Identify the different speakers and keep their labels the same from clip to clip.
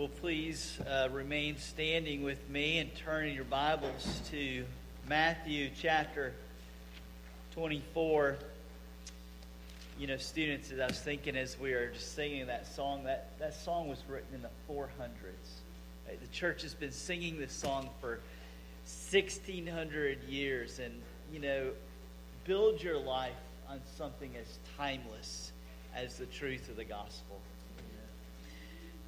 Speaker 1: will please uh, remain standing with me and turn your Bibles to Matthew chapter 24. You know, students, as I was thinking as we were just singing that song, that, that song was written in the 400s. The church has been singing this song for 1,600 years. And, you know, build your life on something as timeless as the truth of the gospel.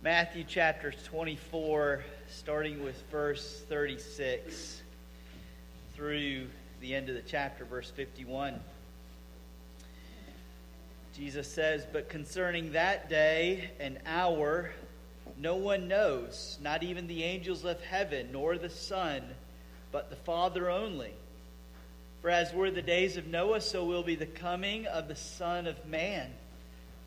Speaker 1: Matthew chapter 24, starting with verse 36 through the end of the chapter, verse 51. Jesus says, But concerning that day and hour, no one knows, not even the angels of heaven, nor the Son, but the Father only. For as were the days of Noah, so will be the coming of the Son of Man.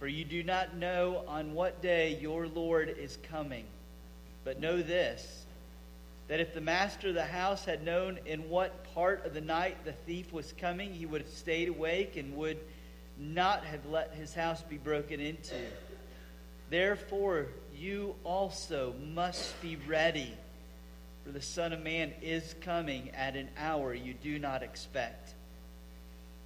Speaker 1: for you do not know on what day your Lord is coming. But know this that if the master of the house had known in what part of the night the thief was coming, he would have stayed awake and would not have let his house be broken into. Therefore, you also must be ready, for the Son of Man is coming at an hour you do not expect.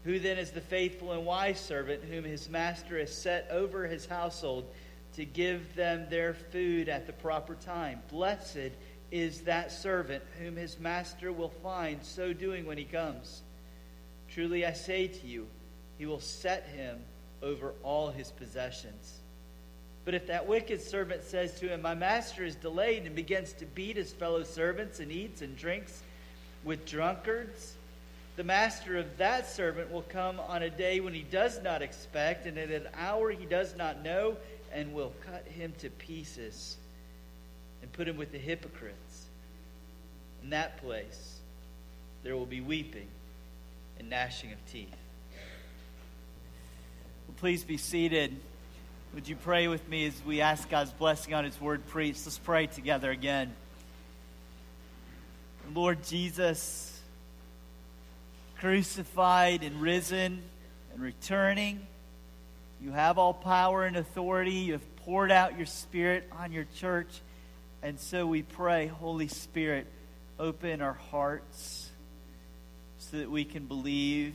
Speaker 1: Who then is the faithful and wise servant whom his master has set over his household to give them their food at the proper time? Blessed is that servant whom his master will find so doing when he comes. Truly I say to you, he will set him over all his possessions. But if that wicked servant says to him, My master is delayed, and begins to beat his fellow servants and eats and drinks with drunkards, the master of that servant will come on a day when he does not expect, and at an hour he does not know, and will cut him to pieces and put him with the hypocrites. In that place, there will be weeping and gnashing of teeth. Well, please be seated. Would you pray with me as we ask God's blessing on His word preached? Let's pray together again. Lord Jesus, crucified and risen and returning. You have all power and authority. You have poured out your Spirit on your church. And so we pray, Holy Spirit, open our hearts so that we can believe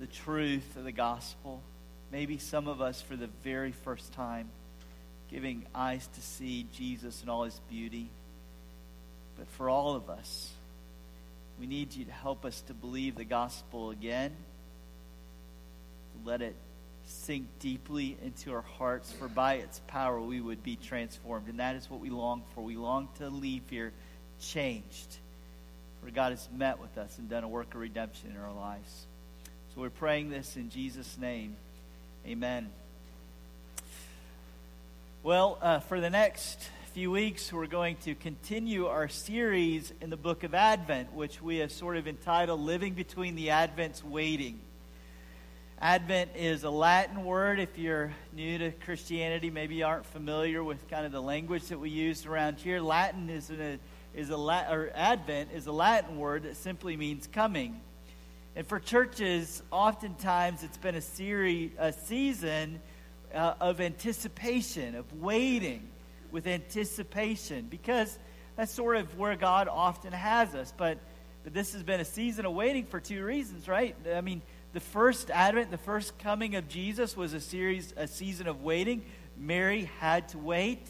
Speaker 1: the truth of the gospel. Maybe some of us, for the very first time, giving eyes to see Jesus and all his beauty. But for all of us, we need you to help us to believe the gospel again, to let it sink deeply into our hearts, for by its power we would be transformed. And that is what we long for. We long to leave here changed, for God has met with us and done a work of redemption in our lives. So we're praying this in Jesus' name. Amen. Well, uh, for the next few weeks, we're going to continue our series in the book of Advent, which we have sort of entitled Living Between the Advents Waiting. Advent is a Latin word. If you're new to Christianity, maybe you aren't familiar with kind of the language that we use around here. Latin is a, is a or Advent is a Latin word that simply means coming. And for churches, oftentimes it's been a series, a season uh, of anticipation, of waiting with anticipation because that's sort of where God often has us. But, but this has been a season of waiting for two reasons, right? I mean, the first Advent, the first coming of Jesus was a series, a season of waiting. Mary had to wait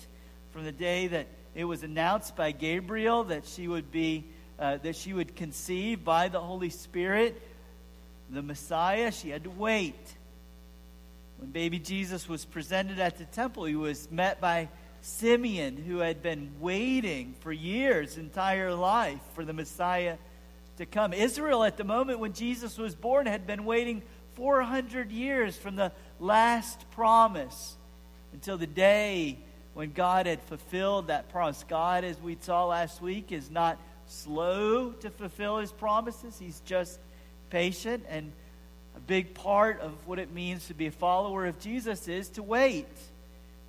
Speaker 1: from the day that it was announced by Gabriel that she would be, uh, that she would conceive by the Holy Spirit the Messiah. She had to wait. When baby Jesus was presented at the temple, he was met by Simeon, who had been waiting for years, entire life, for the Messiah to come. Israel, at the moment when Jesus was born, had been waiting 400 years from the last promise until the day when God had fulfilled that promise. God, as we saw last week, is not slow to fulfill his promises, he's just patient. And a big part of what it means to be a follower of Jesus is to wait.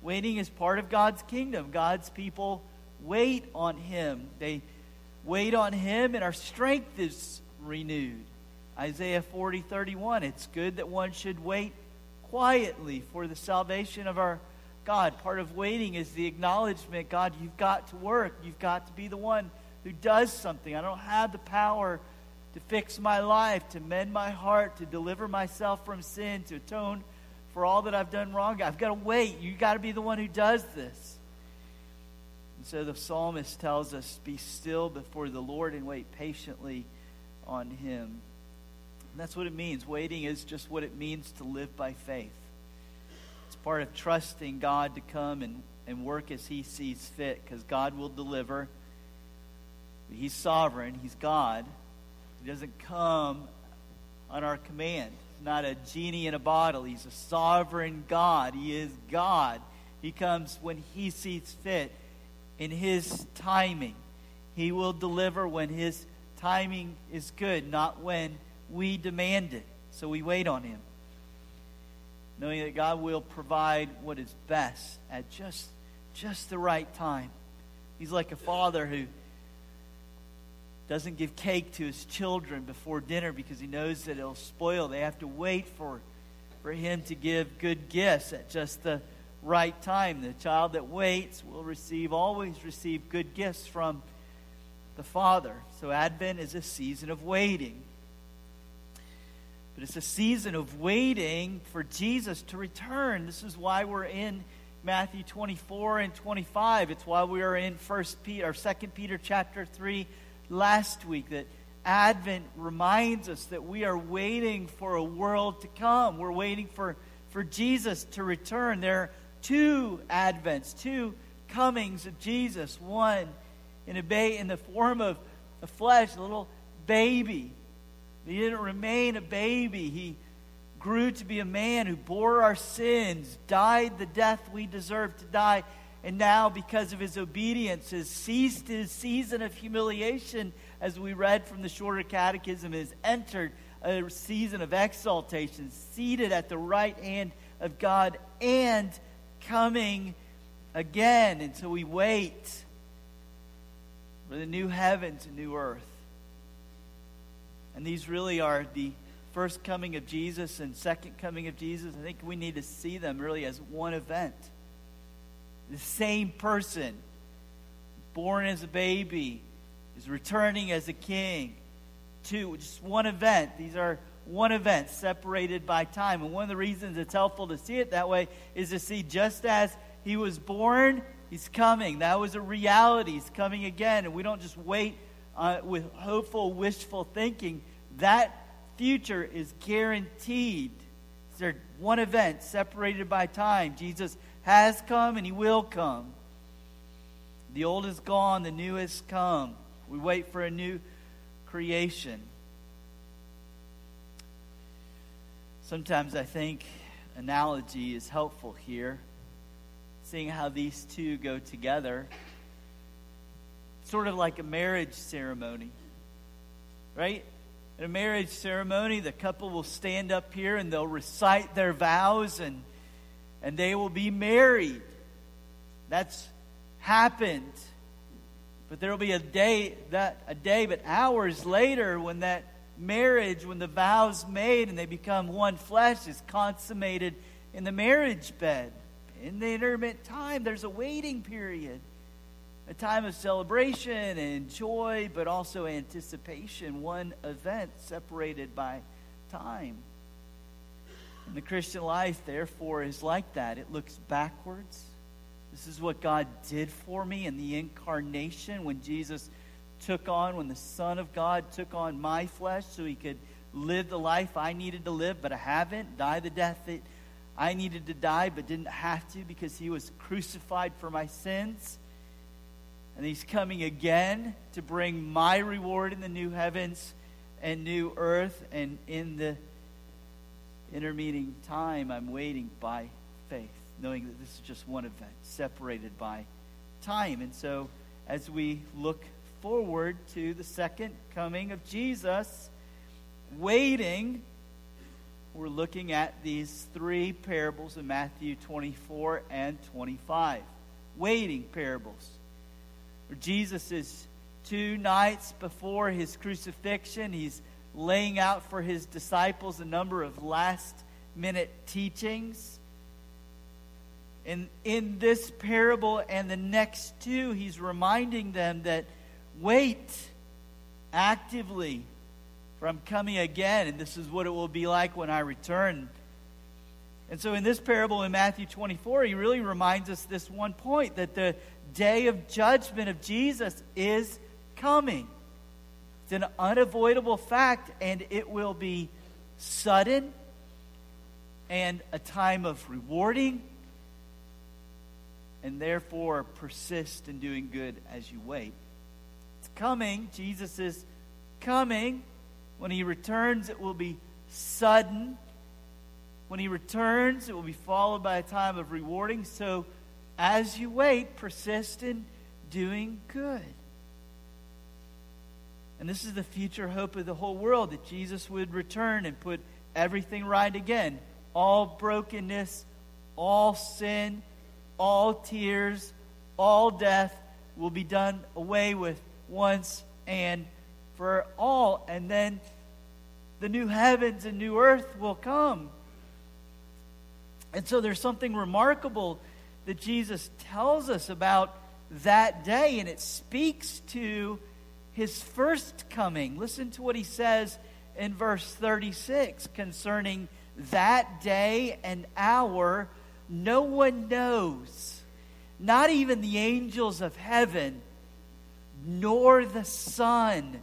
Speaker 1: Waiting is part of God's kingdom. God's people wait on him. They wait on him, and our strength is renewed. Isaiah 40 31. It's good that one should wait quietly for the salvation of our God. Part of waiting is the acknowledgement God, you've got to work. You've got to be the one who does something. I don't have the power to fix my life, to mend my heart, to deliver myself from sin, to atone for all that I've done wrong. I've got to wait. You've got to be the one who does this. And so the psalmist tells us, Be still before the Lord and wait patiently on him. And that's what it means. Waiting is just what it means to live by faith. It's part of trusting God to come and, and work as he sees fit because God will deliver. He's sovereign, He's God. He doesn't come on our command. Not a genie in a bottle. He's a sovereign God. He is God. He comes when He sees fit in His timing. He will deliver when His timing is good, not when we demand it. So we wait on Him. Knowing that God will provide what is best at just, just the right time. He's like a father who doesn't give cake to his children before dinner because he knows that it'll spoil. They have to wait for, for him to give good gifts at just the right time. The child that waits will receive, always receive good gifts from the Father. So Advent is a season of waiting. But it's a season of waiting for Jesus to return. This is why we're in Matthew 24 and 25. It's why we are in First Peter or Second Peter chapter 3 last week that Advent reminds us that we are waiting for a world to come. We're waiting for, for Jesus to return. There are two Advents, two comings of Jesus. One in, a ba- in the form of a flesh, a little baby. He didn't remain a baby. He grew to be a man who bore our sins, died the death we deserved to die, and now, because of his obedience, has ceased his season of humiliation, as we read from the shorter catechism, has entered a season of exaltation, seated at the right hand of God, and coming again. And so we wait for the new heavens and new earth. And these really are the first coming of Jesus and second coming of Jesus. I think we need to see them really as one event the same person, born as a baby, is returning as a king. Two, just one event. These are one event separated by time. And one of the reasons it's helpful to see it that way is to see just as he was born, he's coming. That was a reality. He's coming again. And we don't just wait uh, with hopeful, wishful thinking. That future is guaranteed. It's one event separated by time. Jesus has come and he will come. The old is gone, the new has come. We wait for a new creation. Sometimes I think analogy is helpful here, seeing how these two go together. Sort of like a marriage ceremony, right? In a marriage ceremony, the couple will stand up here and they'll recite their vows and and they will be married. That's happened. But there will be a day that a day, but hours later when that marriage, when the vows made and they become one flesh is consummated in the marriage bed. In the intermittent time, there's a waiting period. A time of celebration and joy, but also anticipation. One event separated by time. And the Christian life, therefore, is like that. It looks backwards. This is what God did for me in the incarnation when Jesus took on, when the Son of God took on my flesh so he could live the life I needed to live, but I haven't, die the death that I needed to die, but didn't have to because he was crucified for my sins. And he's coming again to bring my reward in the new heavens and new earth and in the intermeeting time, I'm waiting by faith. knowing that this is just one event separated by time. And so, as we look forward to the second coming of Jesus, waiting, we're looking at these three parables in Matthew 24 and 25. Waiting parables. Where Jesus is two nights before his crucifixion, he's laying out for his disciples a number of last minute teachings. And in this parable and the next two, he's reminding them that wait actively for I'm coming again, and this is what it will be like when I return. And so, in this parable in Matthew 24, he really reminds us this one point that the day of judgment of Jesus is coming. It's an unavoidable fact, and it will be sudden and a time of rewarding, and therefore persist in doing good as you wait. It's coming. Jesus is coming. When he returns, it will be sudden. When he returns, it will be followed by a time of rewarding. So, as you wait, persist in doing good. And this is the future hope of the whole world that Jesus would return and put everything right again. All brokenness, all sin, all tears, all death will be done away with once and for all. And then the new heavens and new earth will come. And so there's something remarkable that Jesus tells us about that day, and it speaks to his first coming. Listen to what he says in verse 36 concerning that day and hour. No one knows, not even the angels of heaven, nor the Son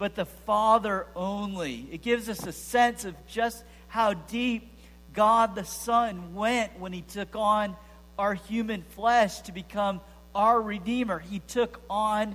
Speaker 1: but the Father only. It gives us a sense of just how deep God the Son went when he took on our human flesh to become our Redeemer. He took on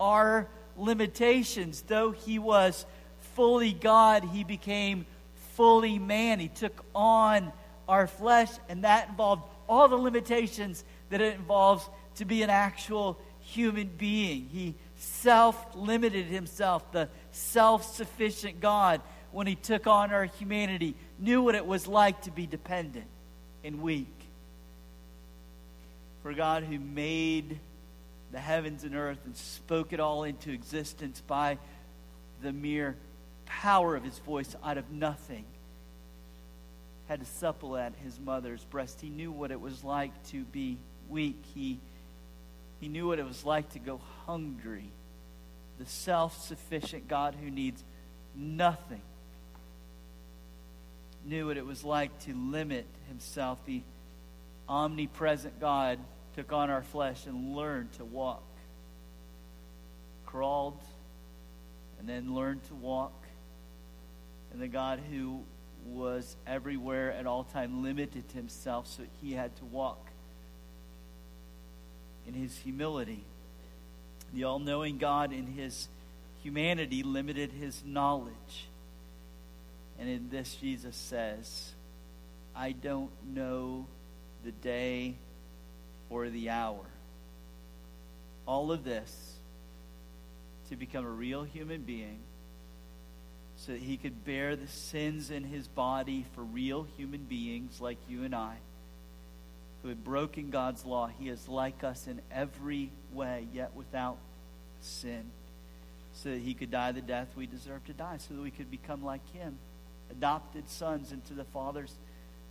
Speaker 1: our limitations. Though he was fully God, he became fully man. He took on our flesh, and that involved all the limitations that it involves to be an actual human being. He self limited himself, the self sufficient God, when he took on our humanity, knew what it was like to be dependent and weak. For God, who made the heavens and earth and spoke it all into existence by the mere power of his voice out of nothing, had to supple at his mother's breast. He knew what it was like to be weak. He he knew what it was like to go hungry. The self sufficient God who needs nothing knew what it was like to limit himself. The omnipresent God took on our flesh and learned to walk. Crawled and then learned to walk. And the God who was everywhere at all time limited himself so he had to walk in his humility. The all knowing God, in his humanity, limited his knowledge. And in this, Jesus says, I don't know the day or the hour. All of this to become a real human being so that he could bear the sins in his body for real human beings like you and I who had broken God's law. He is like us in every way, yet without sin, so that he could die the death we deserve to die, so that we could become like him, adopted sons into the Father's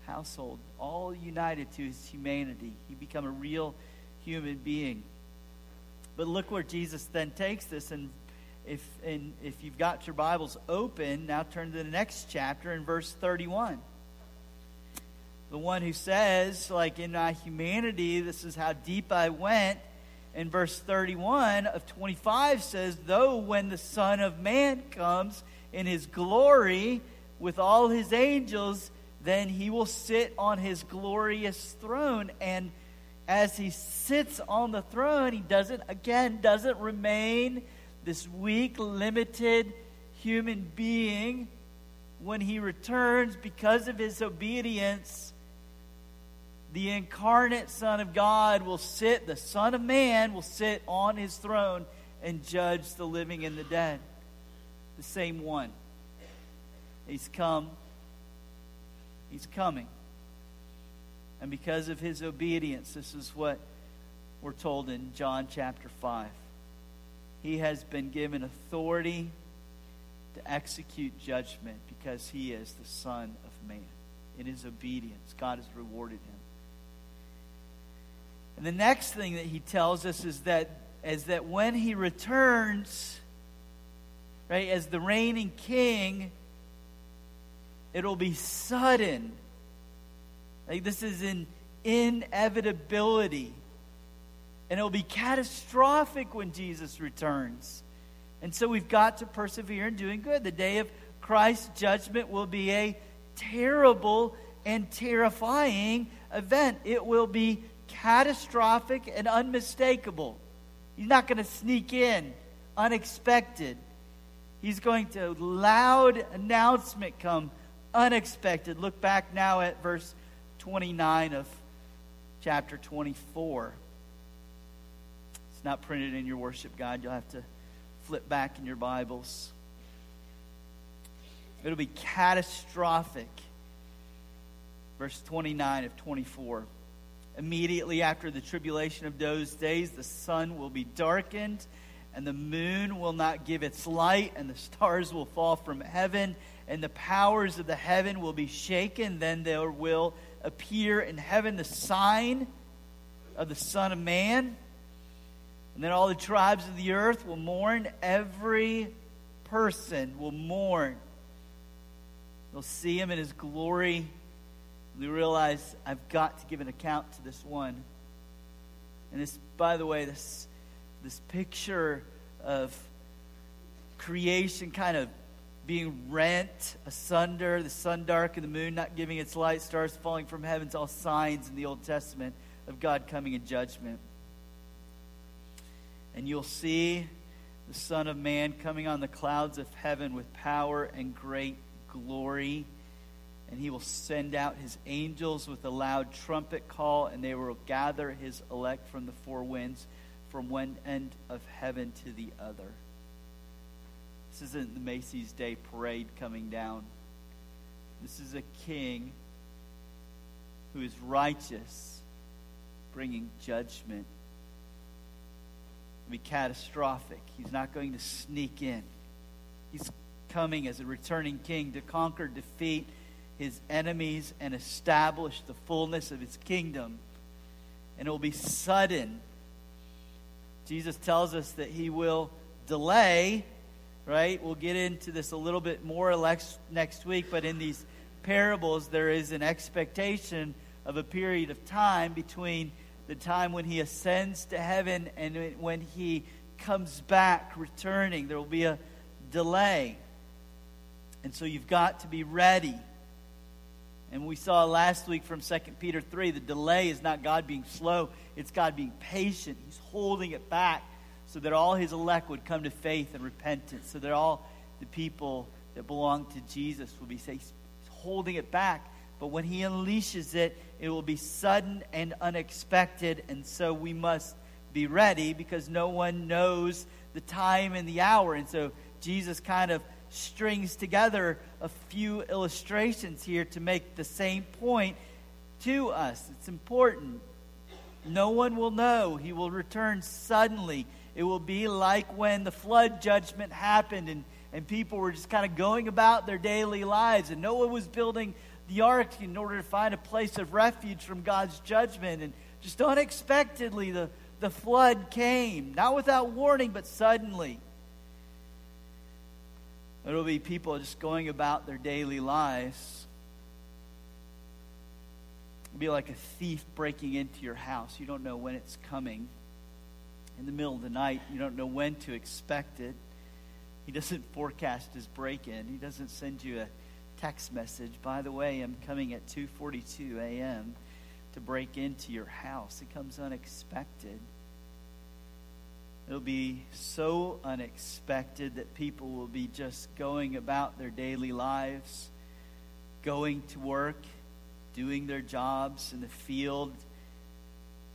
Speaker 1: household, all united to his humanity. He become a real human being. But look where Jesus then takes this and if and if you've got your Bibles open, now turn to the next chapter in verse 31 the one who says, like, in my humanity, this is how deep I went. In verse 31 of 25 says, Though when the Son of Man comes in his glory with all his angels, then he will sit on his glorious throne. And as he sits on the throne, he doesn't, again, doesn't remain this weak, limited human being. When he returns, because of his obedience, the incarnate Son of God will sit, the Son of Man will sit on his throne and judge the living and the dead. The same one. He's come. He's coming. And because of his obedience, this is what we're told in John chapter 5. He has been given authority to execute judgment because he is the Son of Man. In his obedience, God has rewarded him. And the next thing that he tells us is that is that when he returns, right, as the reigning king, it'll be sudden. Like this is an inevitability. And it'll be catastrophic when Jesus returns. And so we've got to persevere in doing good. The day of Christ's judgment will be a terrible and terrifying event. It will be catastrophic and unmistakable. He's not going to sneak in unexpected. He's going to loud announcement come unexpected. Look back now at verse 29 of chapter 24. It's not printed in your worship guide. You'll have to flip back in your Bibles. It'll be catastrophic. Verse 29 of 24. Immediately after the tribulation of those days, the sun will be darkened, and the moon will not give its light, and the stars will fall from heaven, and the powers of the heaven will be shaken. Then there will appear in heaven the sign of the Son of Man. And then all the tribes of the earth will mourn. Every person will mourn. They'll see him in his glory. They realize I've got to give an account to this one. And this, by the way, this this picture of creation kind of being rent asunder, the sun dark and the moon not giving its light, stars falling from heaven, all signs in the Old Testament of God coming in judgment and you'll see the Son of Man coming on the clouds of heaven with power and great glory. And he will send out his angels with a loud trumpet call, and they will gather his elect from the four winds, from one end of heaven to the other. This isn't the Macy's Day Parade coming down. This is a king who is righteous, bringing judgment be catastrophic. He's not going to sneak in. He's coming as a returning king to conquer, defeat his enemies, and establish the fullness of his kingdom. And it will be sudden. Jesus tells us that he will delay, right? We'll get into this a little bit more next week, but in these parables, there is an expectation of a period of time between the time when he ascends to heaven and when he comes back returning. There will be a delay. And so you've got to be ready. And we saw last week from 2 Peter 3 the delay is not God being slow, it's God being patient. He's holding it back so that all his elect would come to faith and repentance, so that all the people that belong to Jesus will be saved. He's holding it back but when he unleashes it, it will be sudden and unexpected. And so we must be ready because no one knows the time and the hour. And so Jesus kind of strings together a few illustrations here to make the same point to us. It's important. No one will know. He will return suddenly. It will be like when the flood judgment happened and, and people were just kind of going about their daily lives, and Noah was building the ark in order to find a place of refuge from God's judgment. And just unexpectedly, the, the flood came. Not without warning, but suddenly. It'll be people just going about their daily lives. It'll be like a thief breaking into your house. You don't know when it's coming. In the middle of the night, you don't know when to expect it. He doesn't forecast his break in, he doesn't send you a text message. By the way, I'm coming at 2:42 a.m. to break into your house. It comes unexpected. It'll be so unexpected that people will be just going about their daily lives, going to work, doing their jobs in the field,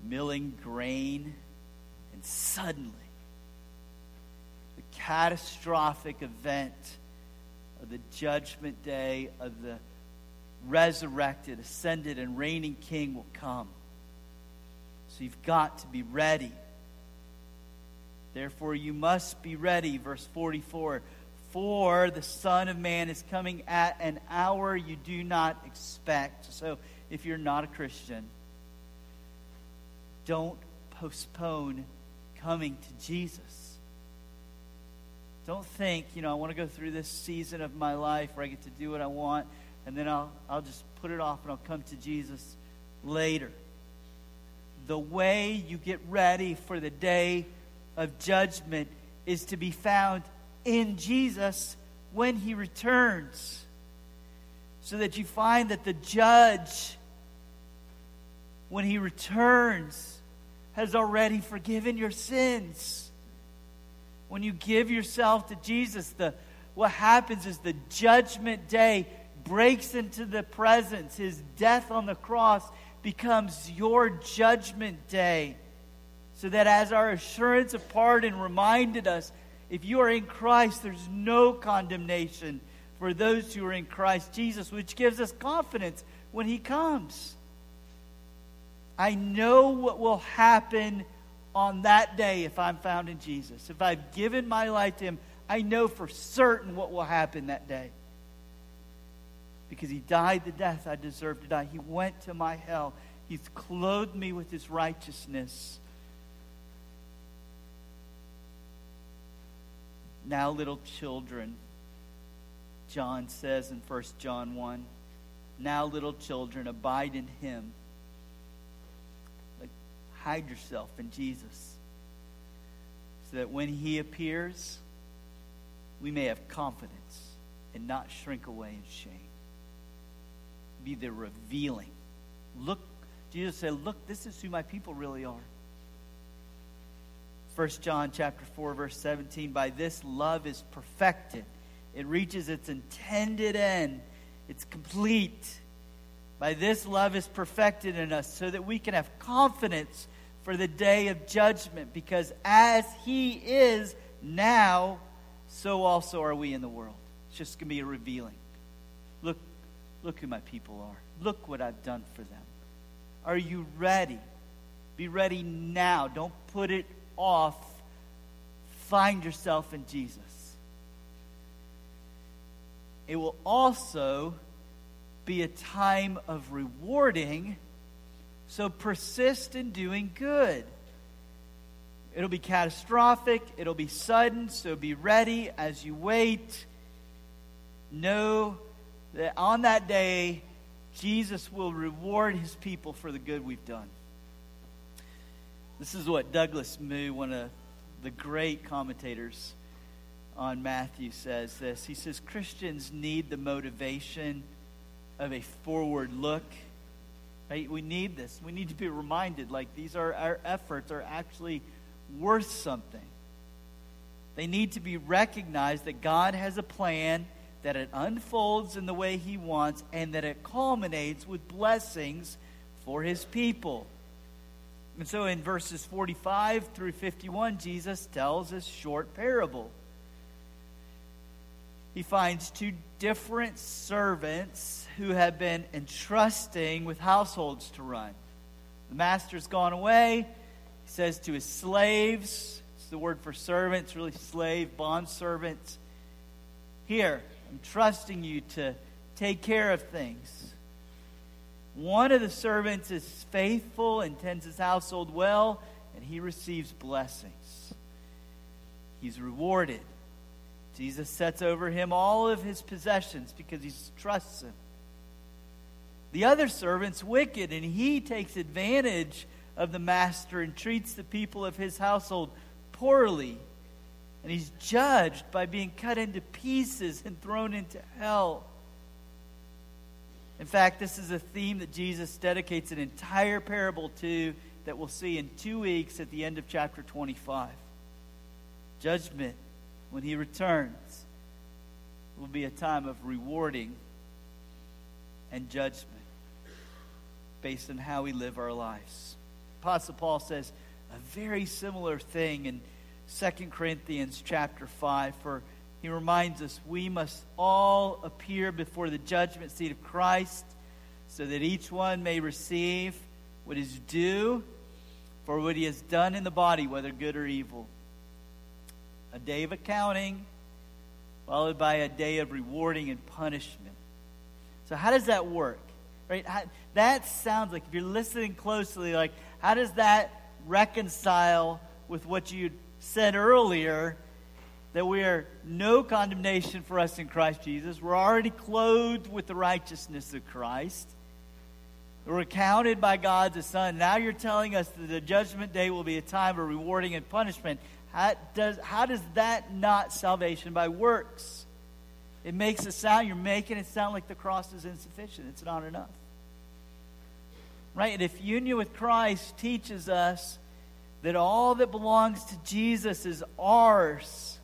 Speaker 1: milling grain, and suddenly, the catastrophic event of the judgment day of the resurrected, ascended, and reigning king will come. So you've got to be ready. Therefore, you must be ready. Verse 44 For the Son of Man is coming at an hour you do not expect. So, if you're not a Christian, don't postpone coming to Jesus. Don't think, you know, I want to go through this season of my life where I get to do what I want, and then I'll, I'll just put it off and I'll come to Jesus later. The way you get ready for the day of judgment is to be found in Jesus when he returns. So that you find that the judge, when he returns, has already forgiven your sins. When you give yourself to Jesus, the, what happens is the judgment day breaks into the presence. His death on the cross becomes your judgment day so that as our assurance of pardon reminded us, if you are in Christ, there's no condemnation for those who are in Christ Jesus, which gives us confidence when He comes. I know what will happen on that day if I'm found in Jesus. If I've given my life to Him, I know for certain what will happen that day. Because He died the death I deserved to die. He went to my hell. He's clothed me with His righteousness. Now, little children, John says in 1 John 1, now, little children, abide in him. Like, hide yourself in Jesus. So that when he appears, we may have confidence and not shrink away in shame. Be the revealing. Look, Jesus said, Look, this is who my people really are. 1 John chapter 4 verse 17 by this love is perfected. It reaches its intended end. It's complete. By this love is perfected in us so that we can have confidence for the day of judgment because as he is now so also are we in the world. It's just going to be a revealing. Look look who my people are. Look what I've done for them. Are you ready? Be ready now. Don't put it off, find yourself in Jesus. It will also be a time of rewarding, so persist in doing good. It'll be catastrophic, it'll be sudden, so be ready as you wait. Know that on that day, Jesus will reward his people for the good we've done. This is what Douglas Moo, one of the great commentators on Matthew, says this. He says Christians need the motivation of a forward look. Right? We need this. We need to be reminded like these are our efforts are actually worth something. They need to be recognized that God has a plan, that it unfolds in the way He wants, and that it culminates with blessings for His people. And so in verses 45 through 51, Jesus tells a short parable. He finds two different servants who have been entrusting with households to run. The master's gone away. He says to his slaves, it's the word for servants, really slave, bond servants. Here, I'm trusting you to take care of things. One of the servants is faithful and tends his household well, and he receives blessings. He's rewarded. Jesus sets over him all of his possessions because he trusts him. The other servant's wicked, and he takes advantage of the master and treats the people of his household poorly. And he's judged by being cut into pieces and thrown into hell. In fact, this is a theme that Jesus dedicates an entire parable to that we'll see in two weeks at the end of chapter 25. Judgment, when he returns, will be a time of rewarding and judgment. based on how we live our lives. Apostle Paul says a very similar thing in 2 Corinthians chapter 5 for he reminds us we must all appear before the judgment seat of Christ so that each one may receive what is due for what he has done in the body, whether good or evil. A day of accounting, followed by a day of rewarding and punishment. So, how does that work? Right? How, that sounds like, if you're listening closely, like, how does that reconcile with what you said earlier that we are no condemnation for us in Christ Jesus. We're already clothed with the righteousness of Christ. We're counted by God the Son. Now you're telling us that the judgment day will be a time of rewarding and punishment. How does, how does that not salvation by works? It makes it sound, you're making it sound like the cross is insufficient. It's not enough. Right? And if union with Christ teaches us that all that belongs to Jesus is ours,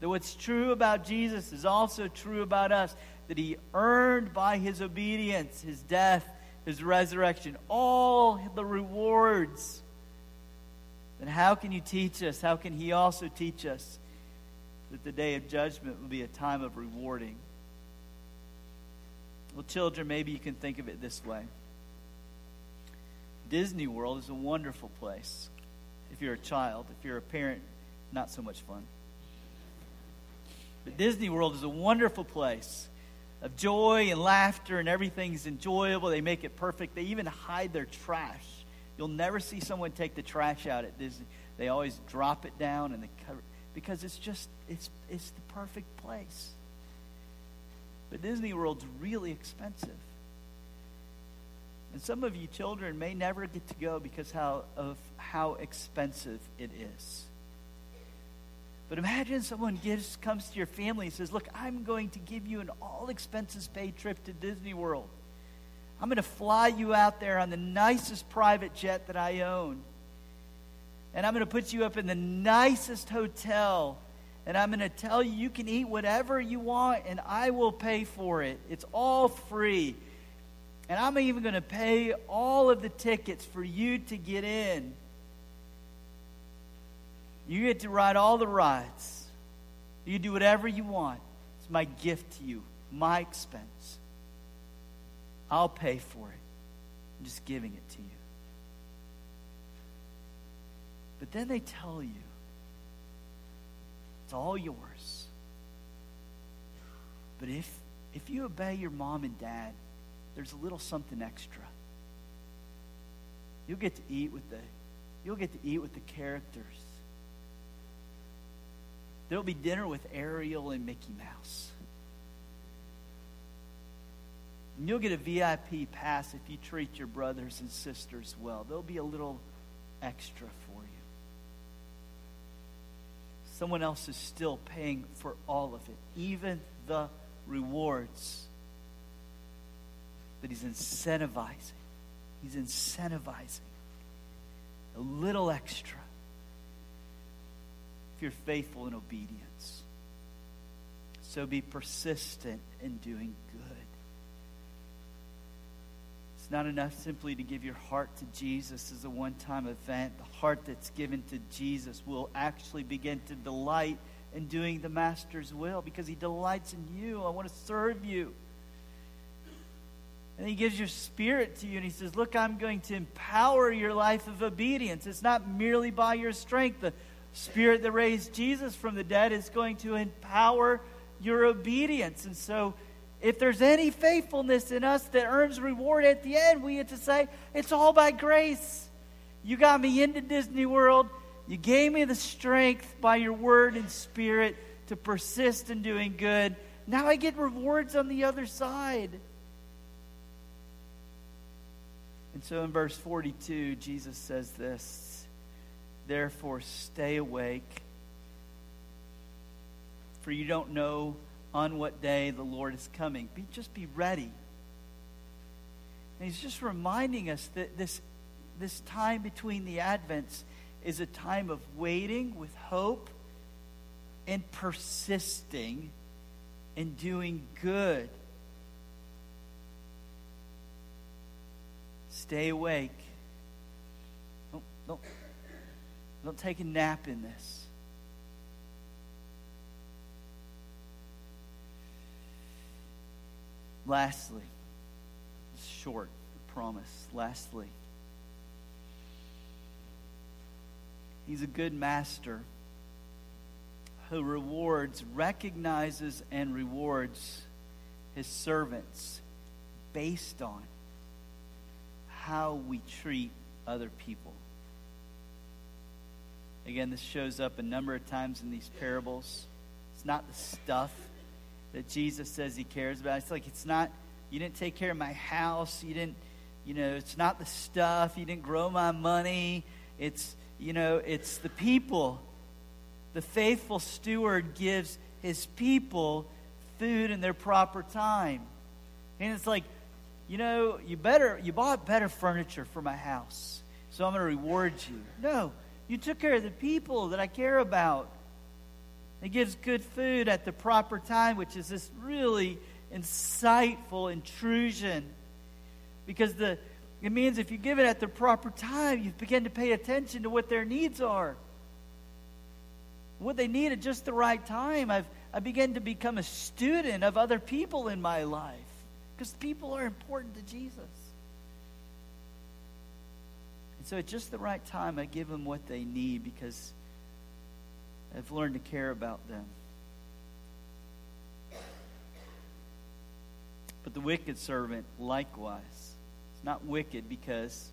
Speaker 1: that what's true about Jesus is also true about us, that he earned by his obedience, his death, his resurrection, all the rewards, then how can you teach us? How can he also teach us that the day of judgment will be a time of rewarding? Well, children, maybe you can think of it this way. Disney World is a wonderful place. If you're a child, if you're a parent, not so much fun. But Disney World is a wonderful place of joy and laughter, and everything's enjoyable. They make it perfect. They even hide their trash. You'll never see someone take the trash out at Disney. They always drop it down and they cover because it's just it's it's the perfect place. But Disney World's really expensive. And some of you children may never get to go because how, of how expensive it is. But imagine someone gives, comes to your family and says, Look, I'm going to give you an all expenses paid trip to Disney World. I'm going to fly you out there on the nicest private jet that I own. And I'm going to put you up in the nicest hotel. And I'm going to tell you you can eat whatever you want and I will pay for it. It's all free. And I'm even going to pay all of the tickets for you to get in. You get to ride all the rides. You do whatever you want. It's my gift to you, my expense. I'll pay for it. I'm just giving it to you. But then they tell you it's all yours. But if if you obey your mom and dad, there's a little something extra. You'll get to eat with the you'll get to eat with the characters. There'll be dinner with Ariel and Mickey Mouse. And you'll get a VIP pass if you treat your brothers and sisters well. There'll be a little extra for you. Someone else is still paying for all of it, even the rewards that he's incentivizing. He's incentivizing a little extra you're faithful in obedience. So be persistent in doing good. It's not enough simply to give your heart to Jesus as a one time event. The heart that's given to Jesus will actually begin to delight in doing the Master's will because he delights in you. I want to serve you. And he gives your spirit to you and he says, Look, I'm going to empower your life of obedience. It's not merely by your strength. The spirit that raised Jesus from the dead is going to empower your obedience. And so, if there's any faithfulness in us that earns reward at the end, we get to say, It's all by grace. You got me into Disney World. You gave me the strength by your word and spirit to persist in doing good. Now I get rewards on the other side. And so in verse 42, Jesus says this Therefore, stay awake, for you don't know on what day the Lord is coming. Be, just be ready. And he's just reminding us that this, this time between the Advents is a time of waiting with hope and persisting and doing good. Stay awake. Don't, don't, don't take a nap in this. Lastly, short, I promise. Lastly, he's a good master who rewards, recognizes, and rewards his servants based on how we treat other people. Again, this shows up a number of times in these parables. It's not the stuff that Jesus says he cares about. It's like it's not you didn't take care of my house, you didn't you know, it's not the stuff, you didn't grow my money. It's you know, it's the people. The faithful steward gives his people food in their proper time. And it's like, you know, you better you bought better furniture for my house. So I'm going to reward you. No, you took care of the people that I care about. It gives good food at the proper time, which is this really insightful intrusion. Because the, it means if you give it at the proper time, you begin to pay attention to what their needs are. What they need at just the right time. I've, I begin to become a student of other people in my life. Because people are important to Jesus. And so at just the right time, I give them what they need because I've learned to care about them. But the wicked servant, likewise, is not wicked because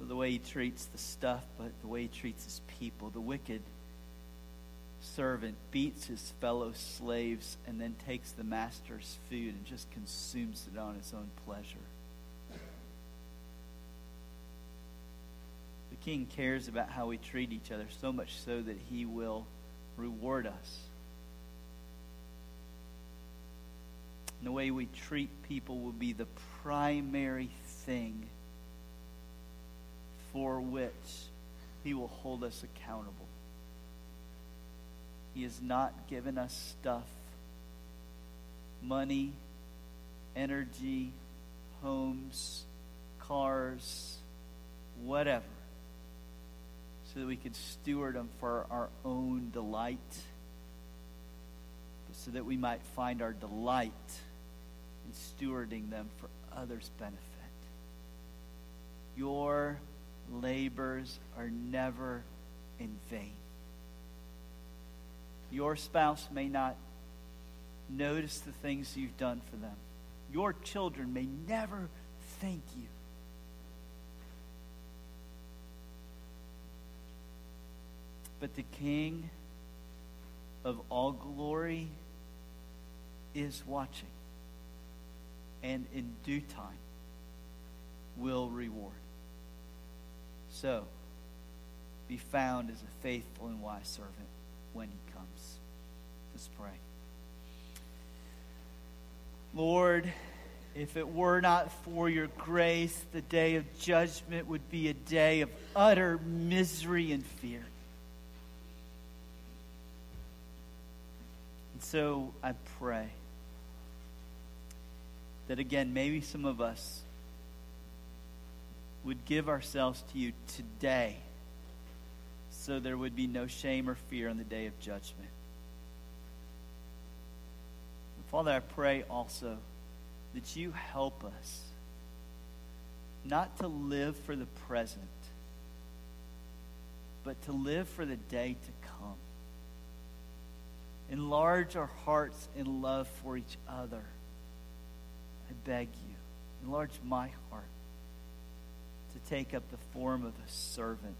Speaker 1: of the way he treats the stuff, but the way he treats his people. The wicked servant beats his fellow slaves and then takes the master's food and just consumes it on his own pleasure. King cares about how we treat each other, so much so that he will reward us. And the way we treat people will be the primary thing for which he will hold us accountable. He has not given us stuff, money, energy, homes, cars, whatever so that we could steward them for our own delight, but so that we might find our delight in stewarding them for others' benefit. Your labors are never in vain. Your spouse may not notice the things you've done for them. Your children may never thank you But the King of all glory is watching. And in due time will reward. So, be found as a faithful and wise servant when he comes. Let's pray. Lord, if it were not for your grace, the day of judgment would be a day of utter misery and fear. So I pray that again, maybe some of us would give ourselves to you today so there would be no shame or fear on the day of judgment. Father, I pray also that you help us not to live for the present, but to live for the day to come. Enlarge our hearts in love for each other. I beg you, enlarge my heart to take up the form of a servant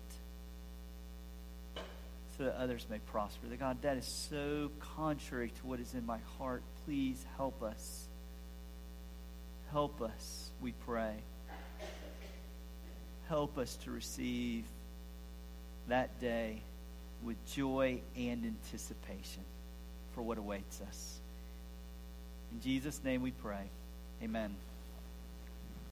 Speaker 1: so that others may prosper. That God, that is so contrary to what is in my heart. Please help us. Help us, we pray. Help us to receive that day with joy and anticipation for what awaits us. In Jesus' name we pray. Amen.